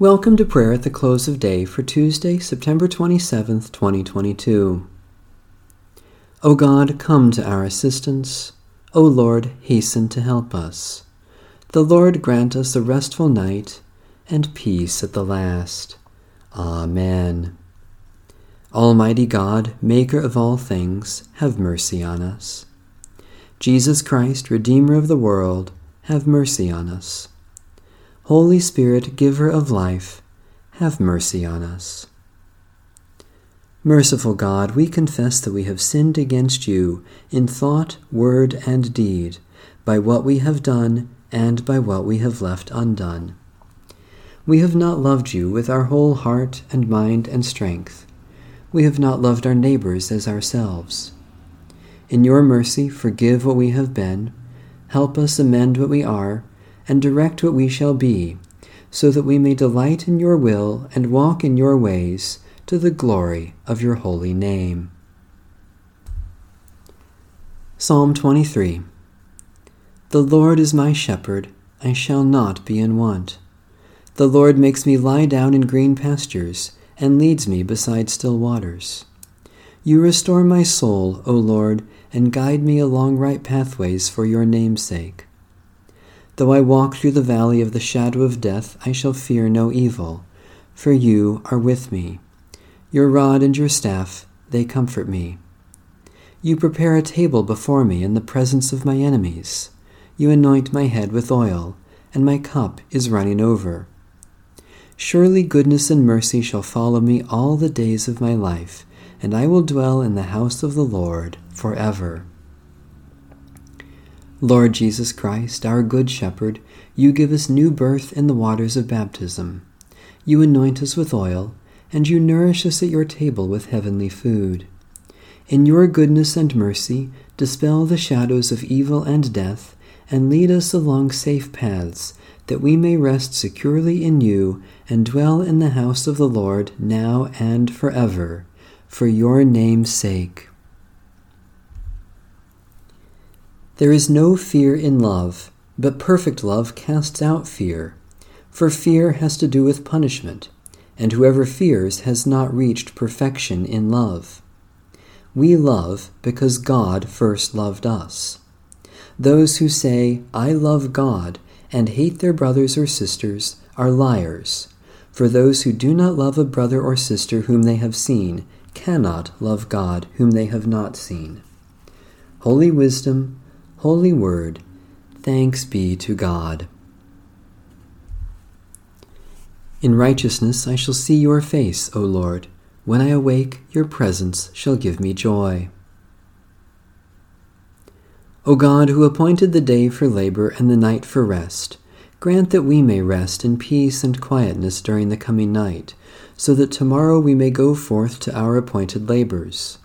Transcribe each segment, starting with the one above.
Welcome to prayer at the close of day for Tuesday, September 27th, 2022. O God, come to our assistance. O Lord, hasten to help us. The Lord grant us a restful night and peace at the last. Amen. Almighty God, Maker of all things, have mercy on us. Jesus Christ, Redeemer of the world, have mercy on us. Holy Spirit, giver of life, have mercy on us. Merciful God, we confess that we have sinned against you in thought, word, and deed, by what we have done and by what we have left undone. We have not loved you with our whole heart and mind and strength. We have not loved our neighbors as ourselves. In your mercy, forgive what we have been, help us amend what we are, and direct what we shall be, so that we may delight in your will and walk in your ways to the glory of your holy name. Psalm 23 The Lord is my shepherd, I shall not be in want. The Lord makes me lie down in green pastures and leads me beside still waters. You restore my soul, O Lord, and guide me along right pathways for your name's sake. Though I walk through the valley of the shadow of death, I shall fear no evil, for you are with me. Your rod and your staff, they comfort me. You prepare a table before me in the presence of my enemies. You anoint my head with oil, and my cup is running over. Surely goodness and mercy shall follow me all the days of my life, and I will dwell in the house of the Lord forever. Lord Jesus Christ, our Good Shepherd, you give us new birth in the waters of baptism. You anoint us with oil, and you nourish us at your table with heavenly food. In your goodness and mercy, dispel the shadows of evil and death, and lead us along safe paths, that we may rest securely in you and dwell in the house of the Lord now and forever, for your name's sake. There is no fear in love, but perfect love casts out fear. For fear has to do with punishment, and whoever fears has not reached perfection in love. We love because God first loved us. Those who say, I love God, and hate their brothers or sisters are liars. For those who do not love a brother or sister whom they have seen cannot love God whom they have not seen. Holy wisdom, Holy Word, thanks be to God. In righteousness I shall see your face, O Lord. When I awake, your presence shall give me joy. O God, who appointed the day for labor and the night for rest, grant that we may rest in peace and quietness during the coming night, so that tomorrow we may go forth to our appointed labors.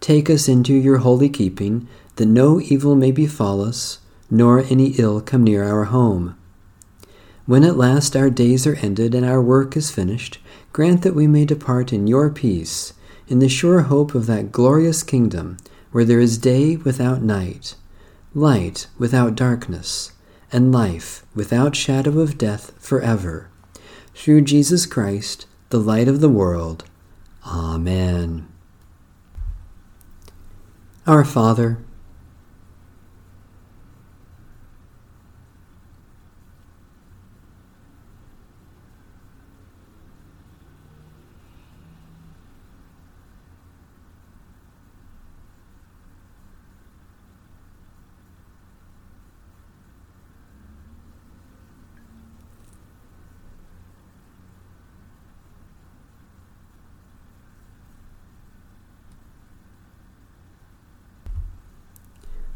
Take us into your holy keeping that no evil may befall us, nor any ill come near our home. When at last our days are ended and our work is finished, grant that we may depart in your peace, in the sure hope of that glorious kingdom where there is day without night, light without darkness, and life without shadow of death forever. Through Jesus Christ, the light of the world. Amen. Our Father,